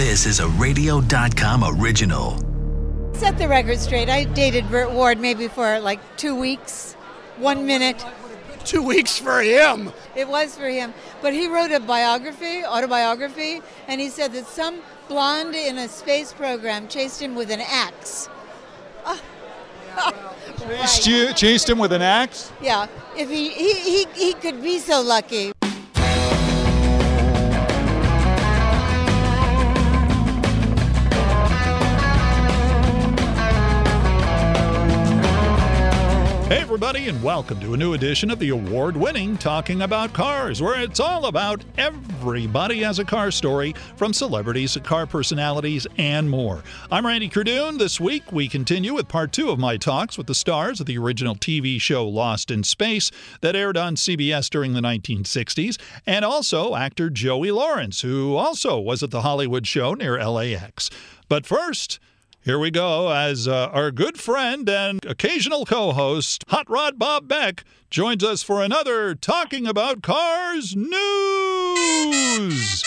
This is a radio.com original. Set the record straight. I dated Burt Ward maybe for like two weeks, one minute. Two weeks for him. It was for him. But he wrote a biography, autobiography, and he said that some blonde in a space program chased him with an axe. Chased, you, chased him with an axe? Yeah, if he, he, he, he could be so lucky. Everybody, and welcome to a new edition of the award winning Talking About Cars, where it's all about everybody has a car story, from celebrities to car personalities and more. I'm Randy Cardoon. This week, we continue with part two of my talks with the stars of the original TV show Lost in Space that aired on CBS during the 1960s, and also actor Joey Lawrence, who also was at the Hollywood show near LAX. But first, here we go as uh, our good friend and occasional co host, Hot Rod Bob Beck, joins us for another Talking About Cars news.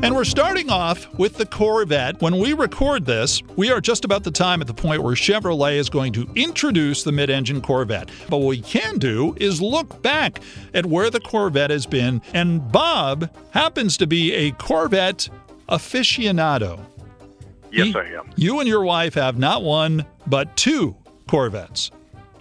And we're starting off with the Corvette. When we record this, we are just about the time at the point where Chevrolet is going to introduce the mid engine Corvette. But what we can do is look back at where the Corvette has been. And Bob happens to be a Corvette aficionado. Yes, I am. You and your wife have not one, but two Corvettes,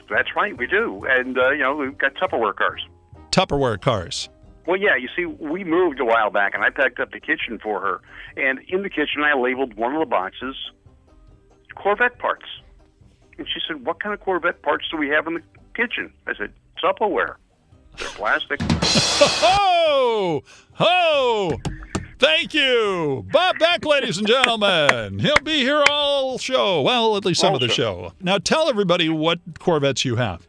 That's right, we do. And, uh, you know, we've got Tupperware cars. Tupperware cars. Well, yeah, you see, we moved a while back, and I packed up the kitchen for her. And in the kitchen, I labeled one of the boxes Corvette parts. And she said, What kind of Corvette parts do we have in the kitchen? I said, Tupperware. They're plastic. Ho! Ho! Thank you. Bob Beck, ladies and gentlemen. He'll be here all show. Well, at least some All of the show. show. Now tell everybody what Corvettes you have.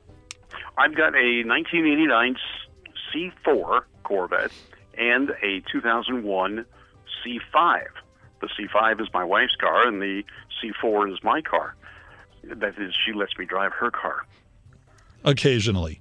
I've got a 1989 C4 Corvette and a 2001 C5. The C5 is my wife's car, and the C4 is my car. That is, she lets me drive her car. Occasionally.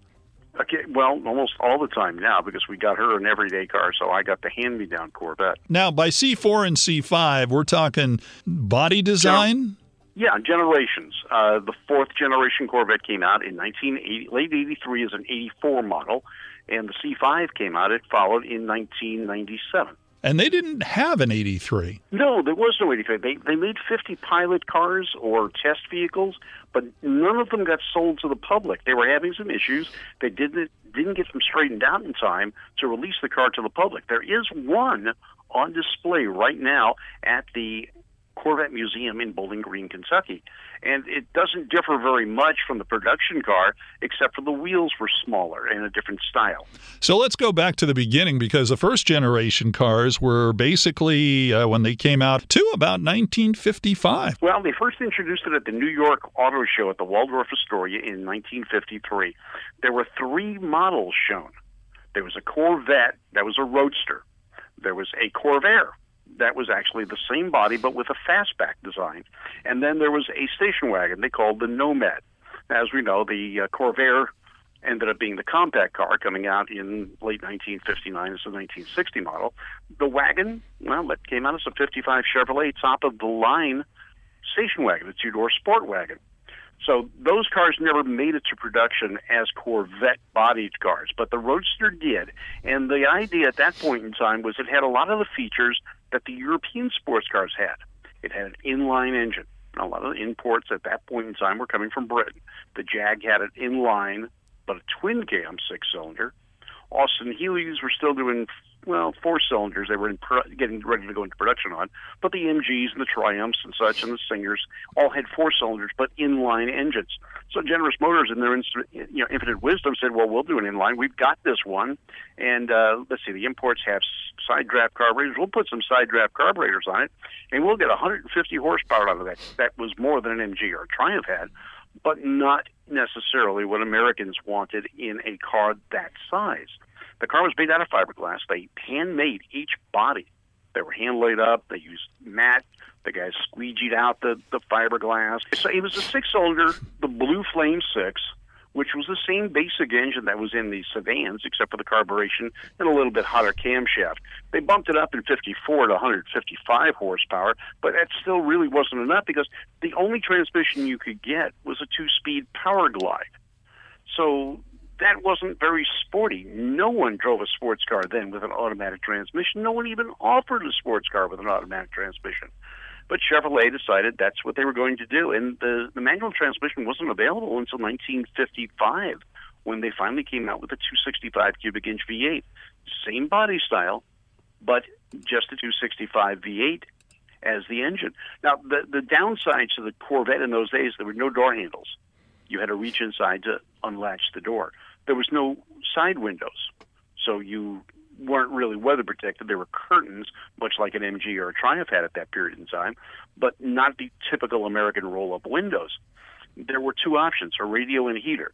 Okay, well, almost all the time now because we got her an everyday car, so I got the hand-me-down Corvette. Now, by C4 and C5, we're talking body design. Yeah, generations. Uh, the fourth generation Corvette came out in 1980, late 83 as an 84 model, and the C5 came out. It followed in 1997. And they didn't have an 83. No, there was no 83. They they made 50 pilot cars or test vehicles, but none of them got sold to the public. They were having some issues. They didn't didn't get them straightened out in time to release the car to the public. There is one on display right now at the Corvette Museum in Bowling Green, Kentucky. And it doesn't differ very much from the production car, except for the wheels were smaller and a different style. So let's go back to the beginning because the first generation cars were basically, uh, when they came out, to about 1955. Well, they first introduced it at the New York Auto Show at the Waldorf Astoria in 1953. There were three models shown. There was a Corvette that was a roadster. There was a Corvair that was actually the same body but with a fastback design. And then there was a station wagon they called the Nomad. As we know, the uh, Corvair ended up being the compact car coming out in late 1959 as a 1960 model. The wagon, well, that came out as a 55 Chevrolet top of the line station wagon, a two door sport wagon. So those cars never made it to production as Corvette bodied cars, but the Roadster did. And the idea at that point in time was it had a lot of the features that the European sports cars had. It had an inline engine. A lot of the imports at that point in time were coming from Britain. The Jag had an inline, but a twin cam six cylinder. Austin Healey's were still doing well four cylinders. They were in pro- getting ready to go into production on, but the MGs and the Triumphs and such and the Singers all had four cylinders but inline engines. So Generous Motors, in their inst- you know infinite wisdom, said, "Well, we'll do an inline. We've got this one, and uh, let's see. The imports have side draft carburetors. We'll put some side draft carburetors on it, and we'll get 150 horsepower out of that. That was more than an MG or a Triumph had." But not necessarily what Americans wanted in a car that size. The car was made out of fiberglass. They handmade each body. They were hand laid up. They used mat. The guys squeegeed out the, the fiberglass. So it was a six cylinder, the Blue Flame 6, which was the same basic engine that was in the sedans, except for the carburation and a little bit hotter camshaft. They bumped it up in 54 to 155 horsepower, but that still really wasn't enough because the only transmission you could get was a two-speed Powerglide. So that wasn't very sporty. No one drove a sports car then with an automatic transmission. No one even offered a sports car with an automatic transmission. But Chevrolet decided that's what they were going to do. And the, the manual transmission wasn't available until 1955 when they finally came out with the 265 cubic inch V8. Same body style, but just a 265 V8 as the engine. Now, the, the downside to the Corvette in those days, there were no door handles. You had to reach inside to unlatch the door. There was no side windows. So you weren't really weather protected. There were curtains, much like an MG or a Triumph had at that period in time, but not the typical American roll up windows. There were two options a radio and a heater.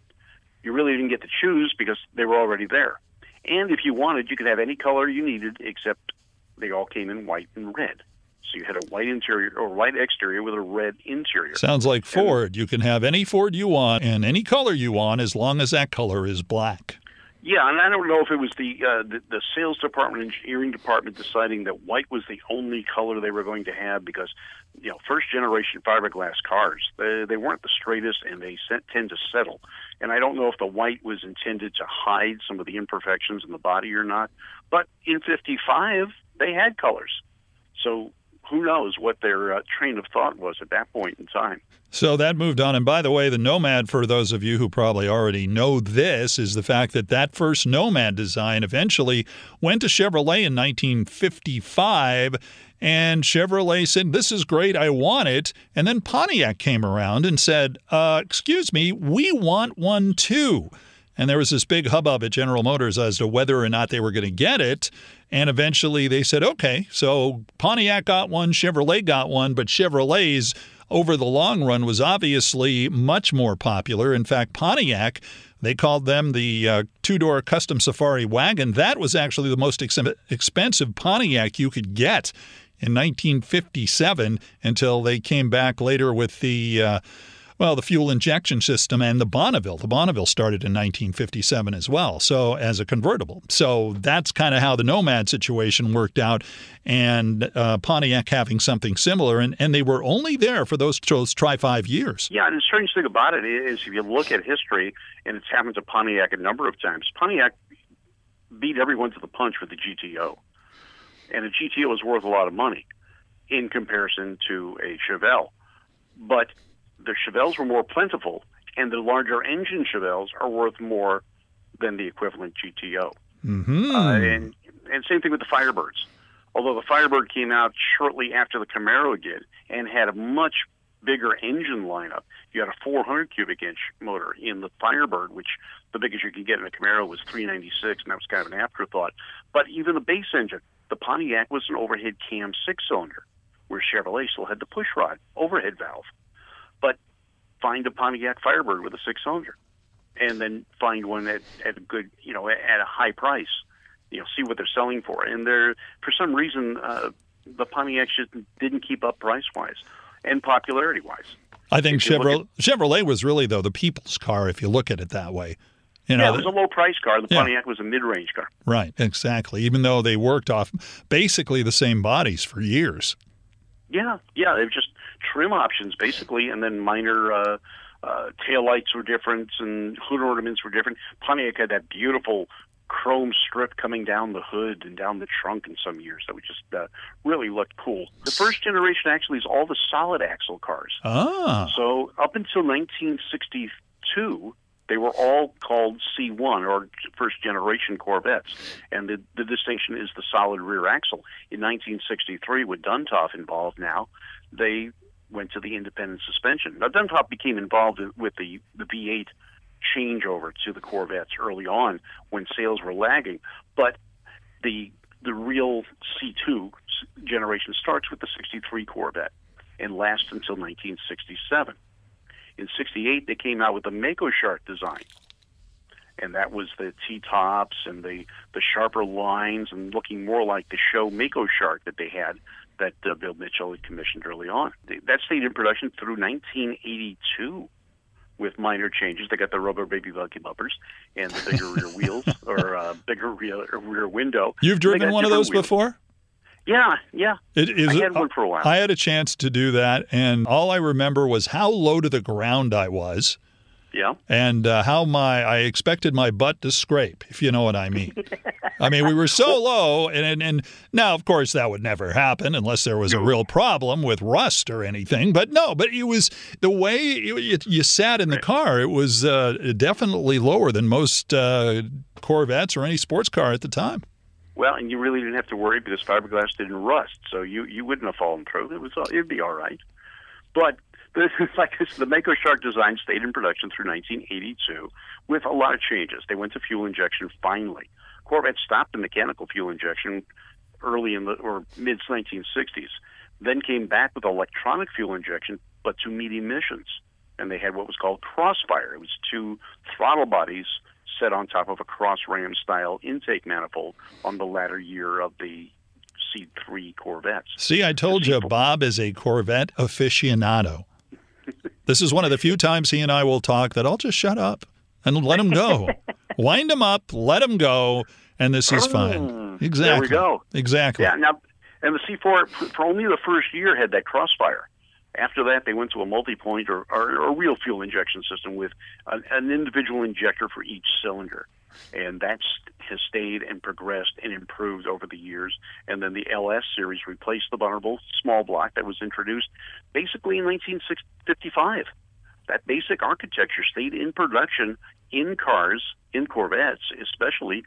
You really didn't get to choose because they were already there. And if you wanted, you could have any color you needed, except they all came in white and red. So you had a white interior or white exterior with a red interior. Sounds like Ford. you can have any Ford you want and any color you want as long as that color is black. Yeah, and I don't know if it was the, uh, the the sales department, engineering department deciding that white was the only color they were going to have because, you know, first generation fiberglass cars they, they weren't the straightest and they set, tend to settle. And I don't know if the white was intended to hide some of the imperfections in the body or not. But in '55 they had colors, so who knows what their uh, train of thought was at that point in time. So that moved on. And by the way, the Nomad, for those of you who probably already know this, is the fact that that first Nomad design eventually went to Chevrolet in 1955. And Chevrolet said, This is great. I want it. And then Pontiac came around and said, uh, Excuse me, we want one too. And there was this big hubbub at General Motors as to whether or not they were going to get it. And eventually they said, okay, so Pontiac got one, Chevrolet got one, but Chevrolet's over the long run was obviously much more popular. In fact, Pontiac, they called them the uh, two door custom safari wagon. That was actually the most ex- expensive Pontiac you could get in 1957 until they came back later with the. Uh, well, the fuel injection system and the Bonneville. The Bonneville started in 1957 as well, so as a convertible. So that's kind of how the Nomad situation worked out, and uh, Pontiac having something similar, and, and they were only there for those those Tri-Five years. Yeah, and the strange thing about it is, if you look at history, and it's happened to Pontiac a number of times, Pontiac beat everyone to the punch with the GTO, and a GTO is worth a lot of money in comparison to a Chevelle, but the Chevelles were more plentiful, and the larger engine Chevelles are worth more than the equivalent GTO. Mm-hmm. Uh, and and same thing with the Firebirds. Although the Firebird came out shortly after the Camaro did and had a much bigger engine lineup. You had a 400 cubic inch motor in the Firebird, which the biggest you could get in a Camaro was 396, and that was kind of an afterthought. But even the base engine, the Pontiac was an overhead cam six cylinder, where Chevrolet still had the pushrod overhead valve but find a Pontiac Firebird with a six cylinder, and then find one at, at a good, you know, at a high price. You know, see what they're selling for, and they're for some reason uh, the Pontiac just didn't keep up price wise and popularity wise. I think Chevrolet, at, Chevrolet was really though the people's car if you look at it that way. You know, yeah, it was a low price car. The yeah. Pontiac was a mid range car. Right, exactly. Even though they worked off basically the same bodies for years. Yeah, yeah. They were just trim options basically, and then minor uh, uh, tail lights were different and hood ornaments were different. Pontiac had that beautiful chrome strip coming down the hood and down the trunk in some years that would just uh, really look cool. The first generation actually is all the solid axle cars. Ah. So up until 1962, they were all called C1 or first generation Corvettes, and the, the distinction is the solid rear axle. In 1963, with Duntov involved now, they went to the independent suspension. Now, Duntov became involved with the, the V8 changeover to the Corvettes early on when sales were lagging, but the the real C2 generation starts with the 63 Corvette and lasts until 1967. In 68, they came out with the Mako Shark design. And that was the T-tops and the, the sharper lines and looking more like the show Mako Shark that they had that uh, Bill Mitchell had commissioned early on. That stayed in production through 1982 with minor changes. They got the rubber baby buggy bumpers and the bigger rear wheels or uh, bigger rear, rear window. You've driven one of those wheels. before? Yeah, yeah. It is. I had one for a while. I had a chance to do that, and all I remember was how low to the ground I was, yeah. and uh, how my I expected my butt to scrape, if you know what I mean. I mean, we were so low, and, and and now, of course, that would never happen unless there was a real problem with rust or anything. But no, but it was the way you, you, you sat in the car. It was uh, definitely lower than most uh, Corvettes or any sports car at the time. Well, and you really didn't have to worry because fiberglass didn't rust, so you you wouldn't have fallen through. It was it'd be all right. But the, like said, the Mako Shark design stayed in production through 1982 with a lot of changes. They went to fuel injection finally. Corvette stopped the mechanical fuel injection early in the or mid 1960s, then came back with electronic fuel injection, but to meet emissions. And they had what was called Crossfire. It was two throttle bodies set on top of a cross ram style intake manifold on the latter year of the C3 Corvettes. See, I told you, Bob is a Corvette aficionado. This is one of the few times he and I will talk that I'll just shut up and let him go. Wind him up, let him go, and this is mm. fine. Exactly. There we go. Exactly. Yeah, now, and the C4 for- for only the first year had that crossfire. After that, they went to a multi-point or, or, or real fuel injection system with an, an individual injector for each cylinder, and that has stayed and progressed and improved over the years. And then the LS series replaced the Bonneville small block that was introduced basically in 1955. That basic architecture stayed in production in cars, in Corvettes especially,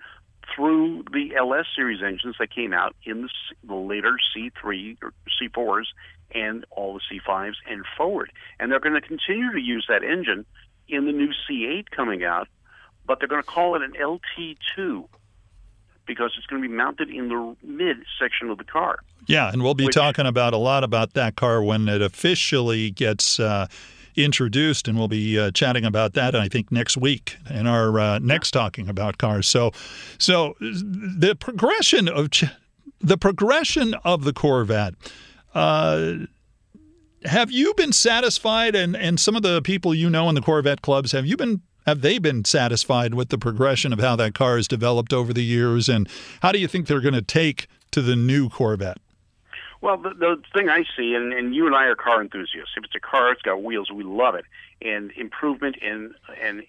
through the LS series engines that came out in the later C3 or C4s and all the C5s and forward. And they're going to continue to use that engine in the new C8 coming out, but they're going to call it an LT2 because it's going to be mounted in the mid section of the car. Yeah, and we'll be Which- talking about a lot about that car when it officially gets uh, introduced, and we'll be uh, chatting about that. I think next week in our uh, next talking about cars. So, so the progression of ch- the progression of the Corvette. Uh, have you been satisfied, and, and some of the people you know in the Corvette clubs, have you been have they been satisfied with the progression of how that car has developed over the years, and how do you think they're going to take to the new Corvette? Well, the, the thing I see, and, and you and I are car enthusiasts. If it's a car, it's got wheels, we love it. And improvement and and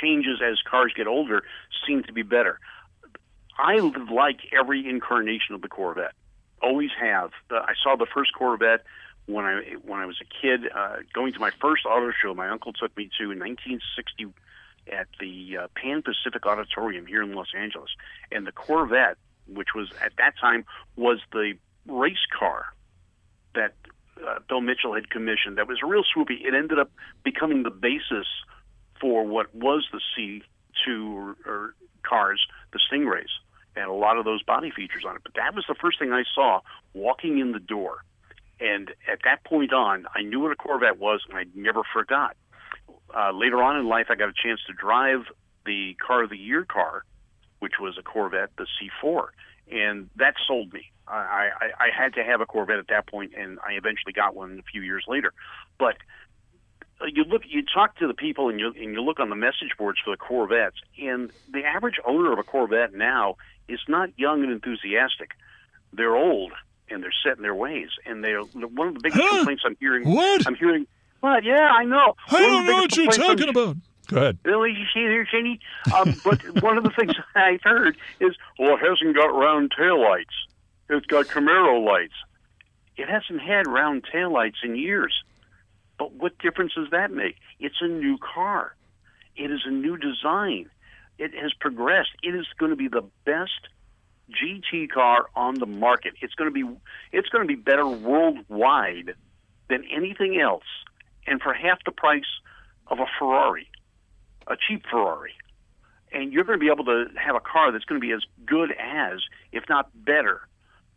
changes as cars get older seem to be better. I like every incarnation of the Corvette. Always have. I saw the first Corvette when I when I was a kid. Uh, going to my first auto show, my uncle took me to in 1960 at the uh, Pan Pacific Auditorium here in Los Angeles, and the Corvette, which was at that time was the race car that uh, Bill Mitchell had commissioned. That was real swoopy. It ended up becoming the basis for what was the C2 or, or cars, the Stingrays, and a lot of those body features on it. But that was the first thing I saw walking in the door. And at that point on, I knew what a Corvette was, and I never forgot. Uh, later on in life, I got a chance to drive the car of the year car, which was a Corvette, the C4, and that sold me. I, I, I had to have a Corvette at that point, and I eventually got one a few years later. But uh, you look, you talk to the people, and you and you look on the message boards for the Corvettes, and the average owner of a Corvette now is not young and enthusiastic. They're old and they're set in their ways, and they're one of the biggest Huh? complaints I'm hearing. What? I'm hearing. Well, yeah, I know. I One don't know what you're talking I'm- about. Go ahead. Really, you see there, Jenny? Um, but one of the things I've heard is, well, it hasn't got round taillights. It's got Camaro lights. It hasn't had round taillights in years. But what difference does that make? It's a new car. It is a new design. It has progressed. It is going to be the best GT car on the market. It's going to be it's going to be better worldwide than anything else, and for half the price of a Ferrari a cheap Ferrari. And you're going to be able to have a car that's going to be as good as, if not better,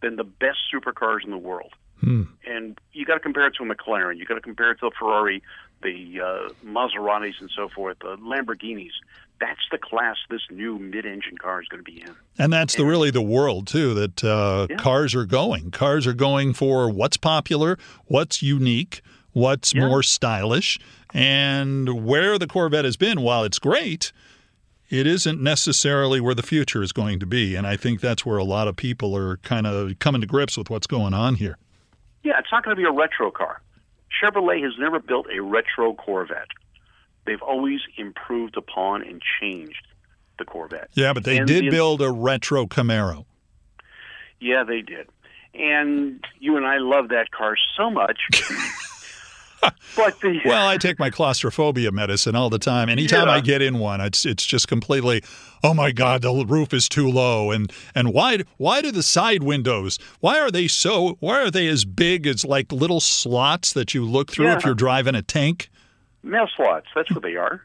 than the best supercars in the world. Hmm. And you got to compare it to a McLaren. You got to compare it to a Ferrari, the uh, Maseratis, and so forth, the Lamborghinis. That's the class this new mid-engine car is going to be in. And that's the really the world too that uh, Yeah. cars are going. Cars are going for what's popular, what's unique, what's Yeah. more stylish, and where the Corvette has been, while it's great, it isn't necessarily where the future is going to be. And I think that's where a lot of people are kind of coming to grips with what's going on here. Yeah, it's not going to be a retro car. Chevrolet has never built a retro Corvette. They've always improved upon and changed the Corvette. Yeah, but they And did the- build a retro Camaro. Yeah, they did. And you and I love that car so much. but the Well, I take my claustrophobia medicine all the time. Anytime Yeah. I get in one, it's it's just completely, oh my god, the roof is too low, and and why why do the side windows? Why are they so? Why are they as big as like little slots that you look through if you're driving a tank? mail slots, that's what they are.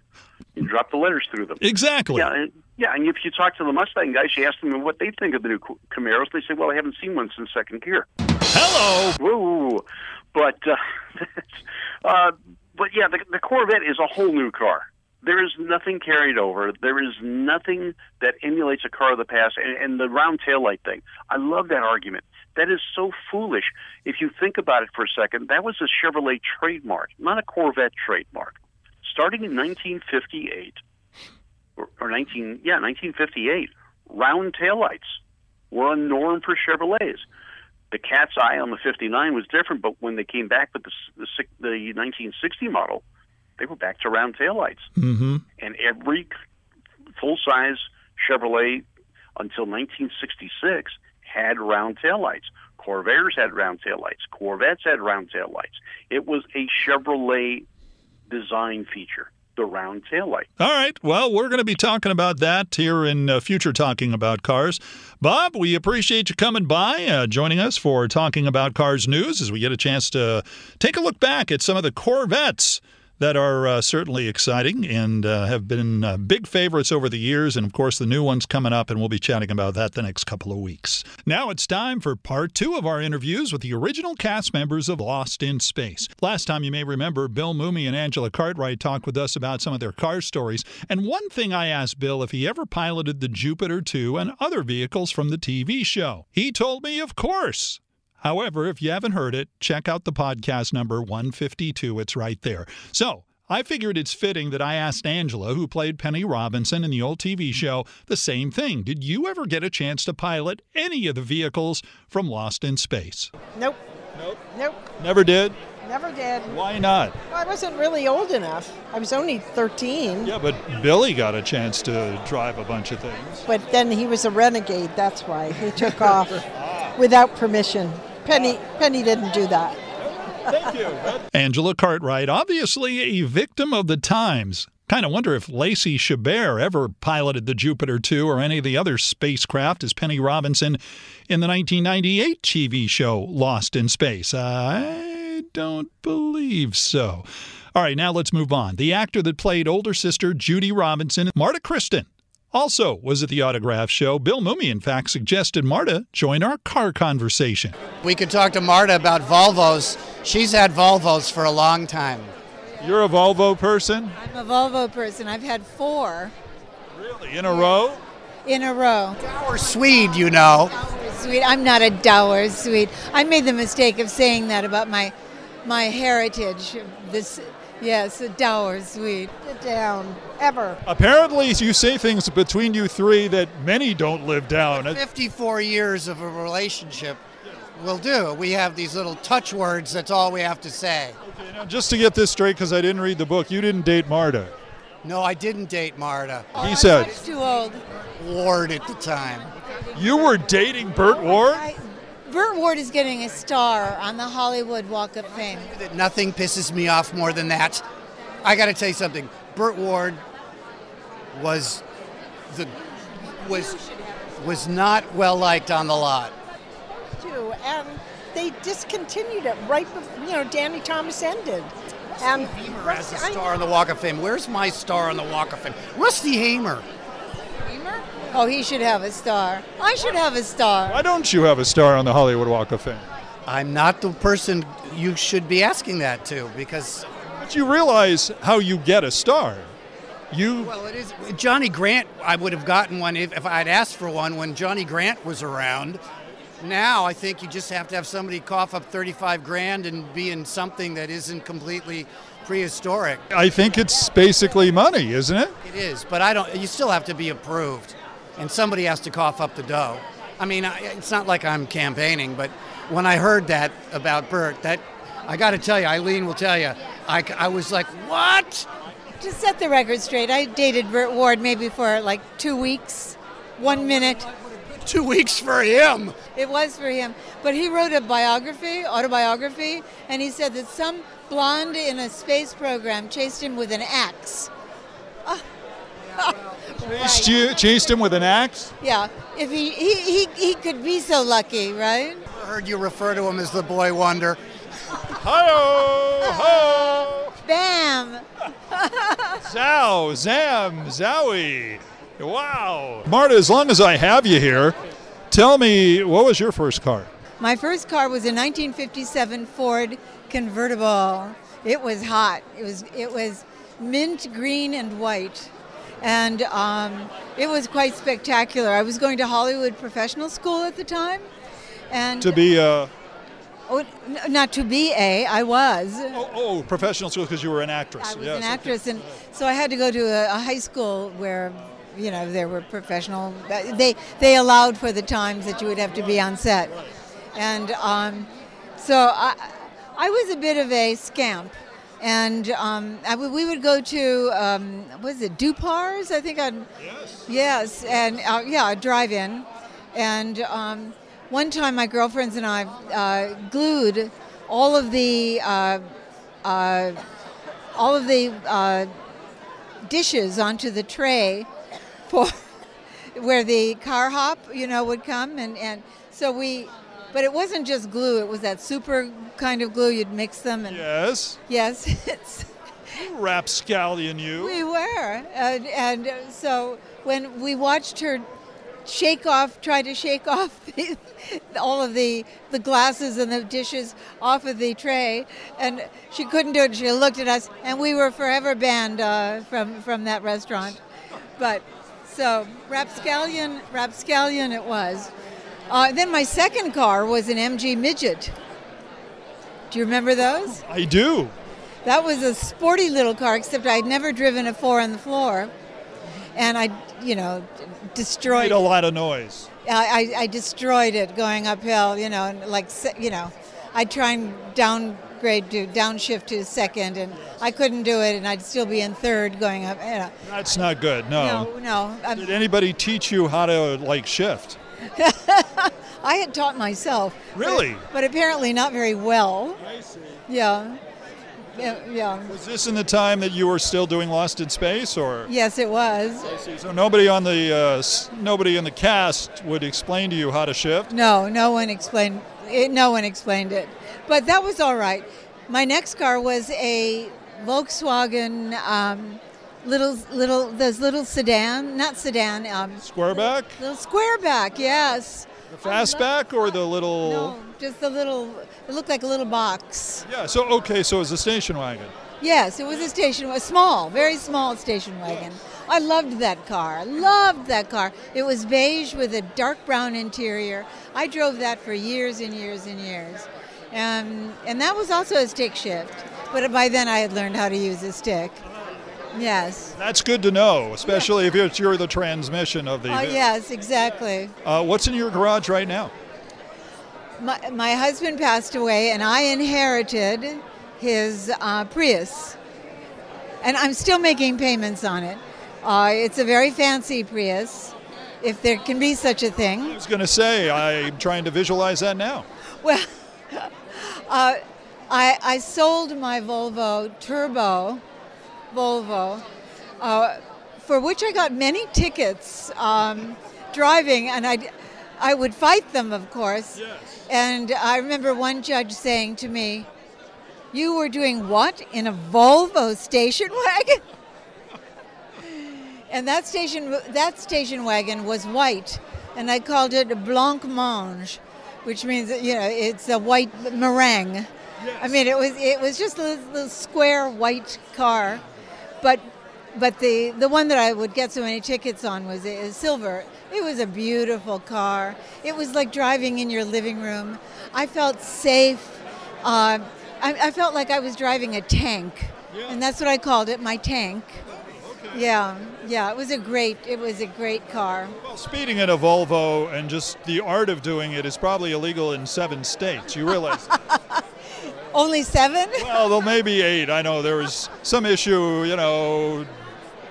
You drop the letters through them. Exactly. Yeah, and, yeah, and if you talk to the Mustang guys, you ask them what they think of the new Camaros. They say, "Well, I haven't seen one since second gear." Hello. Woo! But, uh, uh, but yeah, the, the Corvette is a whole new car. There is nothing carried over. There is nothing that emulates a car of the past. And, and the round taillight thing, I love that argument. That is so foolish. If you think about it for a second, that was a Chevrolet trademark, not a Corvette trademark. Starting in 1958, or, or 19, yeah, 1958, round taillights were a norm for Chevrolets the cat's eye on the 59 was different, but when they came back with the the, the 1960 model, they were back to round taillights. Mm-hmm. And every full size Chevrolet until 1966 had round taillights. Corvairs had round taillights. Corvettes had round taillights. It was a Chevrolet design feature, the round taillight. All right. Well, we're going to be talking about that here in uh, future Talking About Cars. Bob, we appreciate you coming by, uh, joining us for Talking About Cars news as we get a chance to take a look back at some of the Corvettes that are uh, certainly exciting and uh, have been uh, big favorites over the years. And of course, the new one's coming up, and we'll be chatting about that the next couple of weeks. Now it's time for part two of our interviews with the original cast members of Lost in Space. Last time, you may remember, Bill Mumy and Angela Cartwright talked with us about some of their car stories. And one thing I asked Bill if he ever piloted the Jupiter 2 and other vehicles from the TV show. He told me, of course. However, if you haven't heard it, check out the podcast number 152. It's right there. So, I figured it's fitting that I asked Angela, who played Penny Robinson in the old TV show, the same thing. Did you ever get a chance to pilot any of the vehicles from Lost in Space? Nope. Nope. Nope. Never did. Never did. Why not? Well, I wasn't really old enough. I was only 13. Yeah, but Billy got a chance to drive a bunch of things. But then he was a renegade. That's why he took off ah. without permission. Penny Penny didn't do that. Thank you. Angela Cartwright, obviously a victim of the times. Kind of wonder if Lacey Chabert ever piloted the Jupiter 2 or any of the other spacecraft as Penny Robinson in the 1998 TV show Lost in Space. I don't believe so. All right, now let's move on. The actor that played older sister Judy Robinson, Marta Kristen, also was at the autograph show. Bill Mumy, in fact, suggested Marta join our car conversation. We could talk to Marta about Volvos. She's had Volvos for a long time. You're a Volvo person? I'm a Volvo person. I've had four Really? In a row? in a row. Or Swede, you know. Swede, I'm not a dour Swede. I made the mistake of saying that about my my heritage. This yes, a dour Swede. Sit down. Ever. Apparently, you say things between you three that many don't live down. 54 years of a relationship will do. We have these little touch words, that's all we have to say. Okay, now, just to get this straight, because I didn't read the book, you didn't date Marta. No, I didn't date Marta. He said oh, I'm too old. Ward at the time. you were dating Burt Ward. I, Burt Ward is getting a star on the Hollywood Walk of Fame. That nothing pisses me off more than that. I got to tell you something. Burt Ward was the was was not well liked on the lot. Too. And they discontinued it right before, you know, Danny Thomas ended. And Hamer has a I- star on the Walk of Fame. Where's my star on the Walk of Fame? Rusty Hamer. Oh, he should have a star. I should have a star. Why don't you have a star on the Hollywood Walk of Fame? I'm not the person you should be asking that to because But you realize how you get a star. You well, it is Johnny Grant. I would have gotten one if, if I'd asked for one when Johnny Grant was around. Now I think you just have to have somebody cough up 35 grand and be in something that isn't completely prehistoric. I think it's basically money, isn't it? It is, but I don't. You still have to be approved, and somebody has to cough up the dough. I mean, it's not like I'm campaigning, but when I heard that about Burt, that I got to tell you, Eileen will tell you, I, I was like, what? To set the record straight, I dated Burt Ward maybe for like two weeks, one minute. Two weeks for him. It was for him. But he wrote a biography, autobiography, and he said that some blonde in a space program chased him with an axe. Chased, you, chased him with an axe? Yeah, if he, he, he, he could be so lucky, right? I heard you refer to him as the boy wonder. Hi-oh! Ho! Bam! Zow! Zam! Zowie! Wow! Marta, as long as I have you here, tell me, what was your first car? My first car was a 1957 Ford convertible. It was hot. It was it was mint green and white, and um, it was quite spectacular. I was going to Hollywood Professional School at the time, and To be a oh, n- not to be a, I was. oh, oh professional school because you were an actress. I was yes, an okay. actress, and so I had to go to a, a high school where, you know, there were professional. They they allowed for the times that you would have to be on set, and um, so I I was a bit of a scamp, and um, I we would go to um, what is it Du-par's? I think on Yes. Yes, and uh, yeah, a drive-in. And um, one time, my girlfriends and I uh, glued all of the uh, uh, all of the uh, dishes onto the tray for where the car hop, you know, would come, and and so we. But it wasn't just glue; it was that super kind of glue. You'd mix them, and Yes. yes, it's. Rapscallion, you. We were, and, and so when we watched her shake off, try to shake off the, all of the the glasses and the dishes off of the tray, and she couldn't do it. She looked at us, and we were forever banned uh, from from that restaurant. But so rapscallion, rapscallion, it was. Uh, then my second car was an MG Midget. Do you remember those? I do. That was a sporty little car, except I'd never driven a four on the floor, and I, you know, destroyed. Made a lot of noise. I, I, I destroyed it going uphill. You know, and like you know, I'd try and downgrade to downshift to second, and I couldn't do it, and I'd still be in third going up. You know, That's not good. No. no, no. Did anybody teach you how to like shift? I had taught myself. Really? But, apparently not very well. I see. Yeah. Yeah. yeah. Was this in the time that you were still doing Lost in Space, or Yes, it was. so nobody on the uh, nobody in the cast would explain to you how to shift? No, no one explained. It, no one explained it, but that was all right. My next car was a Volkswagen um, little little those little sedan, not sedan, um, Squareback, little squareback. Yes. the fastback, or the little? No, just the little. It looked like a little box. Yeah. So okay. So it was a station wagon. Yes, it was a station, wagon, small, very small station wagon. I loved that car. I Loved that car. It was beige with a dark brown interior. I drove that for years and years and years. Um, and that was also a stick shift. But by then I had learned how to use a stick. Yes. That's good to know, especially if it's you're the transmission of the. Oh, yes, exactly. Uh, what's in your garage right now? My, my husband passed away, and I inherited his uh, Prius. And I'm still making payments on it. Uh, it's a very fancy Prius, if there can be such a thing. I was going to say I'm trying to visualize that now. Well, uh, I, I sold my Volvo Turbo, Volvo, uh, for which I got many tickets um, driving, and I, I would fight them, of course. Yes. And I remember one judge saying to me, "You were doing what in a Volvo station wagon?" and that station that station wagon was white, and I called it blanc mange, which means you know it's a white meringue. Yes. I mean, it was it was just a little, little square white car, but but the the one that I would get so many tickets on was a, silver. It was a beautiful car. It was like driving in your living room. I felt safe. Uh, I, I, felt like I was driving a tank, yeah. and that's what I called it, my tank. Okay. Yeah, yeah. It was a great. It was a great car. Well, speeding in a Volvo and just the art of doing it is probably illegal in seven states. You realize? Only seven? Well, there may be eight. I know there was some issue, you know,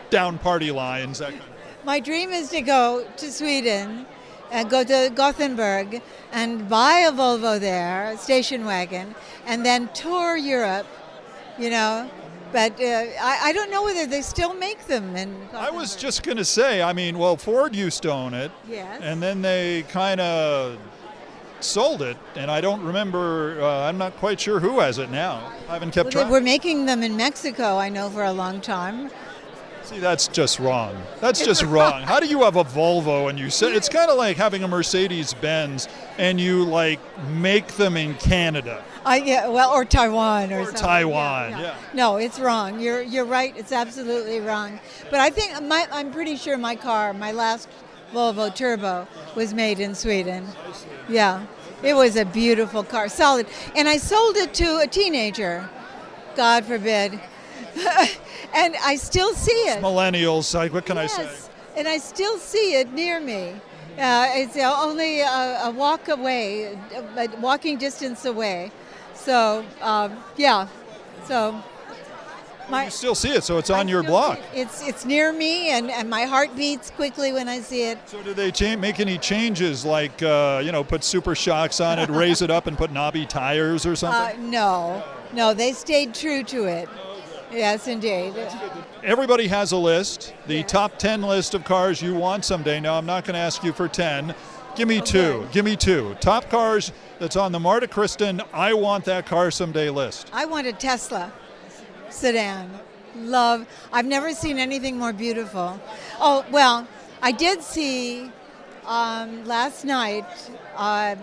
down party lines. That kind of My dream is to go to Sweden and go to Gothenburg and buy a Volvo there, a station wagon, and then tour Europe, you know. But uh, I, I, don't know whether they still make them. In I was just going to say, I mean, well, Ford used to own it. Yes. And then they kind of sold it, and I don't remember. Uh, I'm not quite sure who has it now. I haven't kept well, track. We're making them in Mexico. I know for a long time. See, that's just wrong. That's just wrong. How do you have a Volvo and you say it's kind of like having a Mercedes Benz and you like make them in Canada? I yeah, well, or Taiwan or, or Taiwan. Yeah, yeah. No, it's wrong. You're you're right. It's absolutely wrong. But I think my, I'm pretty sure my car, my last Volvo Turbo, was made in Sweden. Yeah, it was a beautiful car, solid. And I sold it to a teenager. God forbid. and I still see it. millennials, like what can yes, I say? And I still see it near me. Uh, it's only a, a, walk away, a walking distance away. So um, yeah, so. My, you still see it, so it's on I your block. It. It's it's near me, and, and my heart beats quickly when I see it. So, do they make any changes, like uh, you know, put super shocks on it, raise it up, and put knobby tires or something? Uh, no, no, they stayed true to it. Yes, indeed. Everybody has a list, the top 10 list of cars you want someday. Now, I'm not going to ask you for 10. Give me okay. two. Give me two. Top cars that's on the Marta Kristen, I want that car someday list. I want a Tesla sedan. Love. I've never seen anything more beautiful. Oh, well, I did see um, last night. Uh,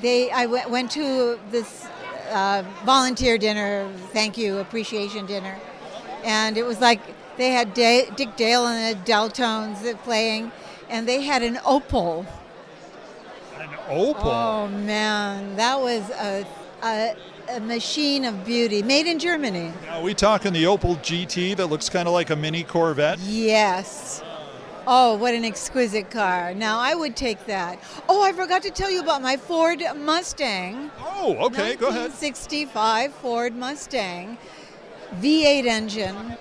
they I w- went to this uh, volunteer dinner, thank you, appreciation dinner. And it was like they had Day, Dick Dale and the Del-Tones playing, and they had an Opel. An Opel? Oh, man. That was a, a, a machine of beauty, made in Germany. Are we talking the Opel GT that looks kind of like a mini Corvette? Yes. Oh, what an exquisite car. Now, I would take that. Oh, I forgot to tell you about my Ford Mustang. Oh, okay, go ahead. 65 Ford Mustang, V8 engine.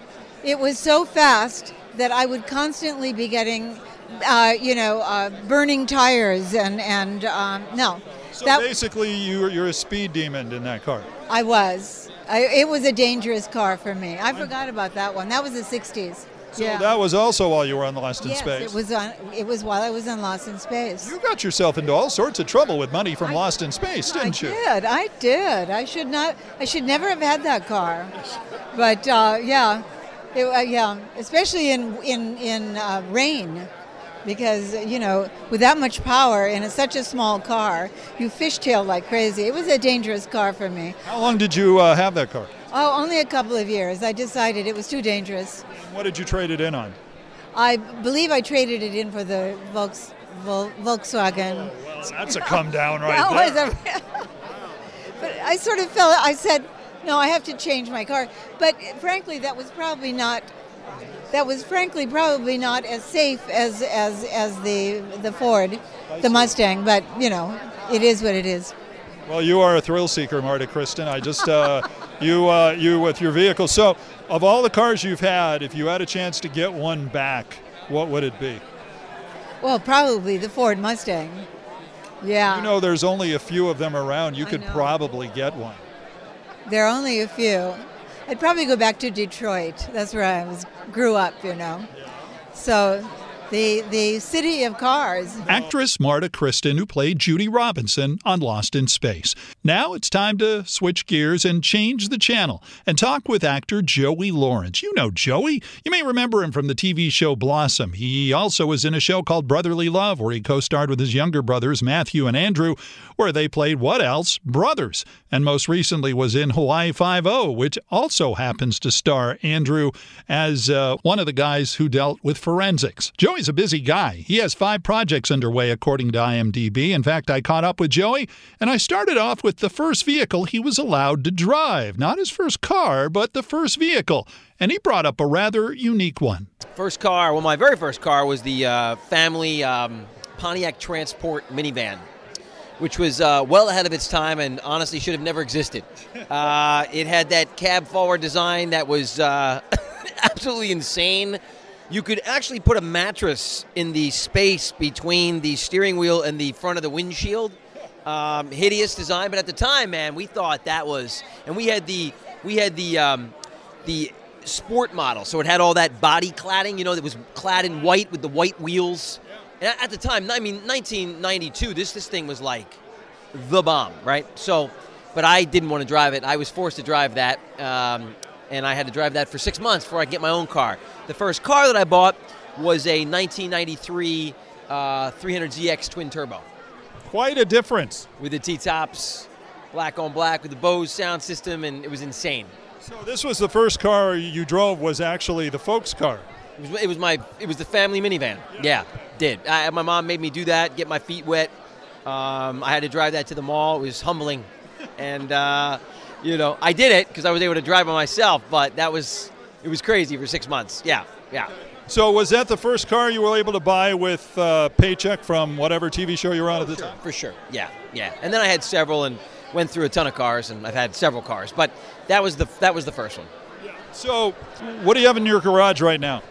It was so fast that I would constantly be getting, uh, you know, uh, burning tires and, and um, no. So that, basically, you, you're a speed demon in that car. I was. I, it was a dangerous car for me. I forgot about that one. That was the 60s. So yeah. that was also while you were on Lost in yes, Space. it was on. It was while I was on Lost in Space. You got yourself into all sorts of trouble with money from I, Lost in Space, didn't I you? I did. I did. I should not. I should never have had that car. But uh, yeah, it, uh, yeah, especially in in in uh, rain, because you know with that much power in a, such a small car, you fishtail like crazy. It was a dangerous car for me. How long did you uh, have that car? Oh, only a couple of years. I decided it was too dangerous. What did you trade it in on? I believe I traded it in for the Volks, Vol, Volkswagen. Oh, well, that's a come down right there. A, but I sort of felt, I said, no, I have to change my car. But frankly, that was probably not. That was frankly probably not as safe as as as the the Ford, the Mustang. But you know, it is what it is. Well, you are a thrill seeker, Marta Kristen. I just uh, you uh, you with your vehicle. So, of all the cars you've had, if you had a chance to get one back, what would it be? Well, probably the Ford Mustang. Yeah. You know, there's only a few of them around. You could probably get one. There are only a few. I'd probably go back to Detroit. That's where I was grew up, you know. So the the city of cars. Actress Marta Kristen, who played Judy Robinson on Lost in Space. Now it's time to switch gears and change the channel and talk with actor Joey Lawrence. You know Joey. You may remember him from the TV show Blossom. He also was in a show called Brotherly Love, where he co-starred with his younger brothers Matthew and Andrew, where they played what else? Brothers. And most recently was in Hawaii Five-O, which also happens to star Andrew as uh, one of the guys who dealt with forensics. Joey's a busy guy. He has five projects underway, according to IMDb. In fact, I caught up with Joey, and I started off with the first vehicle he was allowed to drive. Not his first car, but the first vehicle. And he brought up a rather unique one. First car, well, my very first car was the uh, family um, Pontiac Trans Sport minivan which was uh, well ahead of its time and honestly should have never existed. Uh, it had that cab forward design that was uh, absolutely insane. You could actually put a mattress in the space between the steering wheel and the front of the windshield. Um, hideous design, but at the time, man, we thought that was, and we had the we had the um, the sport model, so it had all that body cladding, you know, that was clad in white with the white wheels. And at the time, I mean, 1992, this this thing was like the bomb, right? So, but I didn't want to drive it. I was forced to drive that, um, and I had to drive that for six months before I could get my own car. The first car that I bought was a 1993 uh, 300ZX twin turbo Quite a difference. with the T-tops, black on black with the Bose sound system, and it was insane. So this was the first car you drove was actually the folks' car. It was, it was my it was the family minivan. Yeah, did. I, my mom made me do that, get my feet wet. Um, I had to drive that to the mall. It was humbling, and uh, you know I did it because I was able to drive by myself. But that was it was crazy for six months. Yeah, yeah. So was that the first car you were able to buy with uh, paycheck from whatever TV show you were on at the time? For sure. Yeah, yeah. And then I had several and went through a ton of cars, and I've had several cars. But that was the that was the first one. So what do you have in your garage right now?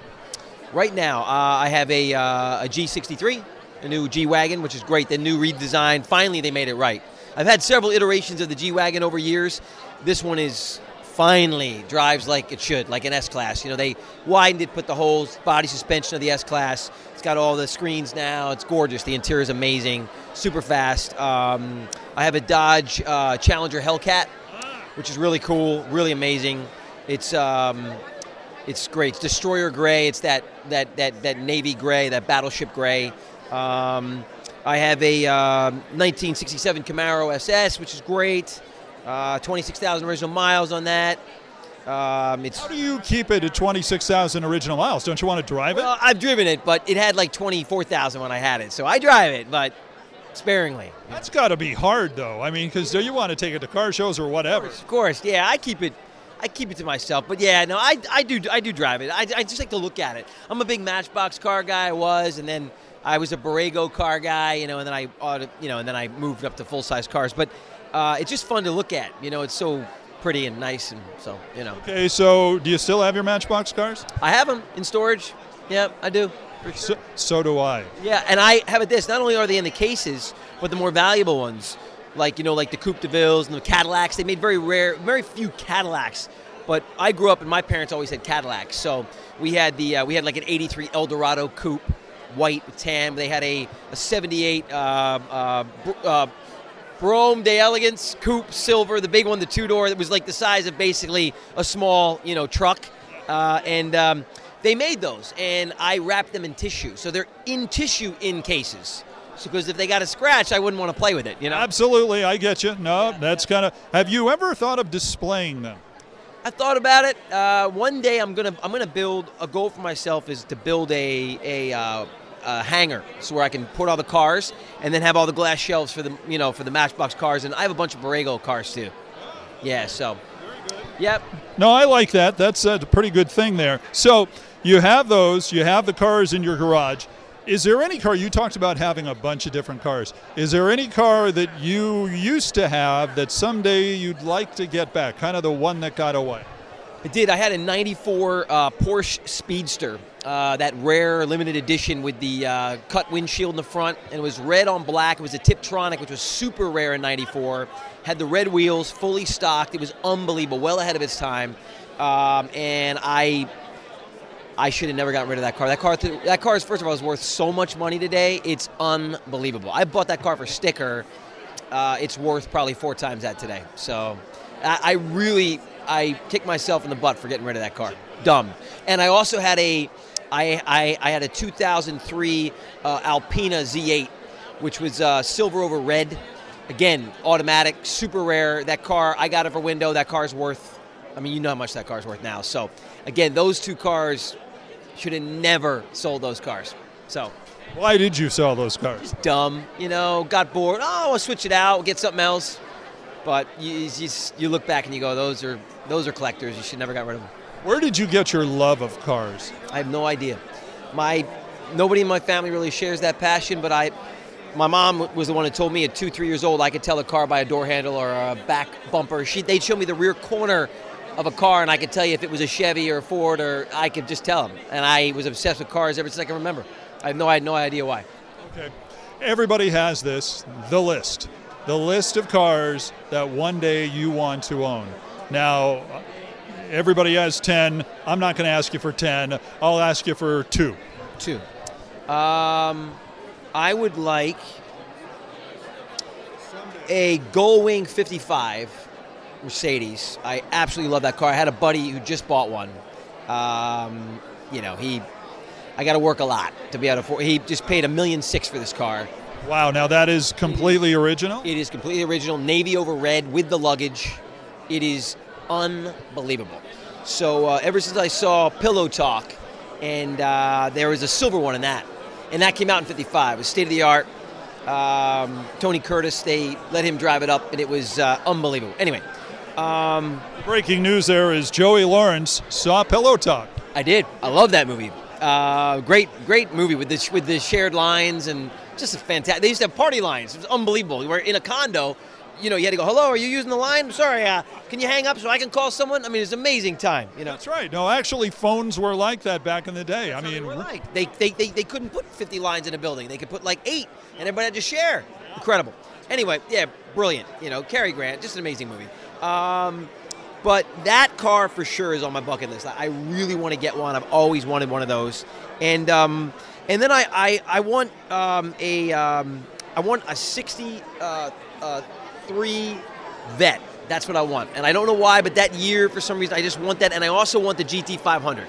Right now, uh, I have a, uh, a G63, a new G Wagon, which is great. The new redesign. Finally, they made it right. I've had several iterations of the G Wagon over years. This one is finally drives like it should, like an S Class. You know, they widened it, put the whole body suspension of the S Class. It's got all the screens now. It's gorgeous. The interior is amazing, super fast. Um, I have a Dodge uh, Challenger Hellcat, which is really cool, really amazing. It's um, it's great. It's Destroyer gray. It's that that that that navy gray, that battleship gray. Um, I have a uh, 1967 Camaro SS, which is great. Uh, 26,000 original miles on that. Um, it's How do you keep it at 26,000 original miles? Don't you want to drive it? well, I've driven it, but it had like 24,000 when I had it, so I drive it, but sparingly. That's got to be hard, though. I mean, because do you want to take it to car shows or whatever. Of course, yeah. I keep it. I keep it to myself, but yeah, no, I, I do I do drive it. I, I just like to look at it. I'm a big Matchbox car guy. I was, and then I was a Bburago car guy, you know, and then I you know, and then I moved up to full size cars. But uh, it's just fun to look at. You know, it's so pretty and nice, and so you know, Okay, so do you still have your Matchbox cars? I have them in storage. Yeah, I do. So, so do I. Yeah, and I have it this. Not only are they in the cases, but the more valuable ones, like you know, like the Coupe de Villes and the Cadillacs. They made very rare, very few Cadillacs. But I grew up, and my parents always had Cadillacs. So we had the uh, we had like an '83 Eldorado Coupe, white with tan. They had a, a '78 uh, uh, uh, Brougham d'Elegance Coupe Silver, the big one, the two door that was like the size of basically a small, you know, truck. Uh, and um, they made those, and I wrapped them in tissue, so they're in tissue in cases. Because if they got a scratch, I wouldn't want to play with it. You know. Absolutely, I get you. No, that's kind of. Have you ever thought of displaying them? I thought about it. Uh, one day I'm gonna I'm gonna build a goal for myself is to build a a, uh, a hangar so where I can put all the cars and then have all the glass shelves for the you know for the Matchbox cars and I have a bunch of Bburago cars too. Yeah. So. Yep. No, I like that. That's a pretty good thing there. So you have those. You have the cars in your garage. Is there any car you talked about having a bunch of different cars? Is there any car that you used to have that someday you'd like to get back? Kind of the one that got away. I did. I had a '94 uh, Porsche Speedster, uh, that rare limited edition with the uh, cut windshield in the front, and it was red on black. It was a Tiptronic, which was super rare in '94. Had the red wheels, fully stocked. It was unbelievable, well ahead of its time. Um, and I, I should have never gotten rid of that car. That car, that car is first of all is worth so much money today. It's unbelievable. I bought that car for sticker. Uh, it's worth probably four times that today. So, I, I really, I kicked myself in the butt for getting rid of that car. Dumb. And I also had a, I, I, I had a 2003 uh, Alpina Z8, which was uh, silver over red, again, automatic, super rare. That car, I got it for window. That car's worth. I mean, you know how much that car's worth now. So, again, those two cars should have never sold those cars. So, Why did you sell those cars? dumb, you know, got bored. Oh, I'll switch it out, get something else. But you, you, you look back and you go, those are those are collectors. You should never got rid of them. Where did you get your love of cars? I have no idea. My nobody in my family really shares that passion, but I. My mom was the one who told me at two, three years old I could tell a car by a door handle or a back bumper. She, they'd show me the rear corner of a car, and I could tell you if it was a Chevy or a Ford, or I could just tell them. And I was obsessed with cars ever since I can remember. I have no, I had no idea why. Okay. Everybody has this, the list. The list of cars that one day you want to own. Now, everybody has 10. I'm not going to ask you for 10. I'll ask you for two. Two. Um, I would like a Gullwing 55 Mercedes. I absolutely love that car. I had a buddy who just bought one. Um, you know, he, I got to work a lot to be able to afford. He just paid a million six for this car. Wow, now that is completely original? It is completely original, navy over red with the luggage. It is unbelievable. So uh, ever since I saw Pillow Talk, and uh, there was a silver one in that, and that came out in '55. It was state of the art. Um, Tony Curtis, they let him drive it up, and it was uh, unbelievable. Anyway, um, Breaking news there is Joey Lawrence saw Pillow Talk. I did. I love that movie. Uh, great, great movie with the with the shared lines and just a fantastic. They used to have party lines. It was unbelievable. You were in a condo. You know, you had to go. Hello, are you using the line? I'm sorry. Uh, can you hang up so I can call someone? I mean, it's an amazing time. You know. That's right. No, actually, phones were like that back in the day. I They mean, were like they, they, they, they couldn't put 50 lines in a building. They could put like eight, and everybody had to share. Incredible. Anyway, yeah, brilliant. You know, Cary Grant, just an amazing movie. Um, but that car for sure is on my bucket list. I really want to get one. I've always wanted one of those, and um, and then I I, I want um, a um, I want a 60 uh, uh, three Vette. That's what I want, and I don't know why, but that year for some reason I just want that, and I also want the GT 500,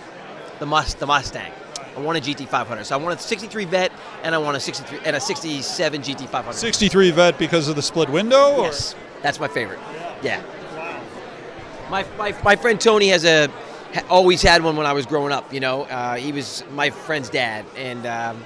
the Must the Mustang. I want a GT 500. So I want a 63 Vette, and I want a 63 and a 67 GT 500. 63 Vette because of the split window? or- Yes, that's my favorite. Yeah. My, my, my friend Tony has a always had one when I was growing up. You know, uh, he was my friend's dad, and um,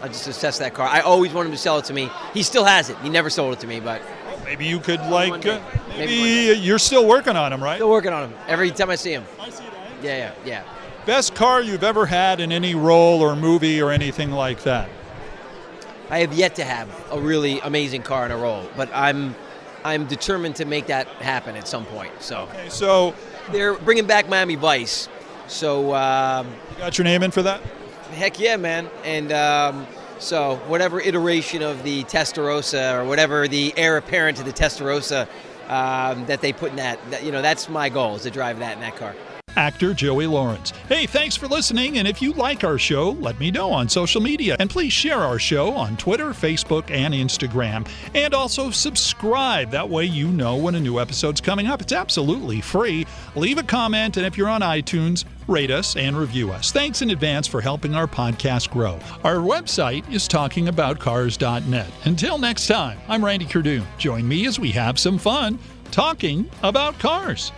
I just assessed that car. I always wanted him to sell it to me. He still has it. He never sold it to me, but Maybe you could like, uh, Maybe maybe you're still working on him, right? still working on him every time I see him. I see that. Yeah, yeah, yeah. Best car you've ever had in any role or movie or anything like that? I have yet to have a really amazing car in a role, but I'm I'm determined to make that happen at some point. So Okay, so they're bringing back Miami Vice. So um, you got your name in for that? Heck yeah, man. And um, so, whatever iteration of the Testarossa or whatever the heir apparent to the Testarossa um, that they put in that, that, you know, that's my goal is to drive that in that car. Actor Joey Lawrence. Hey, thanks for listening. And if you like our show, let me know on social media. And please share our show on Twitter, Facebook, and Instagram. And also subscribe. That way you know when a new episode's coming up. It's absolutely free. Leave a comment. And if you're on iTunes, rate us and review us. Thanks in advance for helping our podcast grow. Our website is talkingaboutcars.net. Until next time, I'm Randy Cardoon. Join me as we have some fun talking about cars.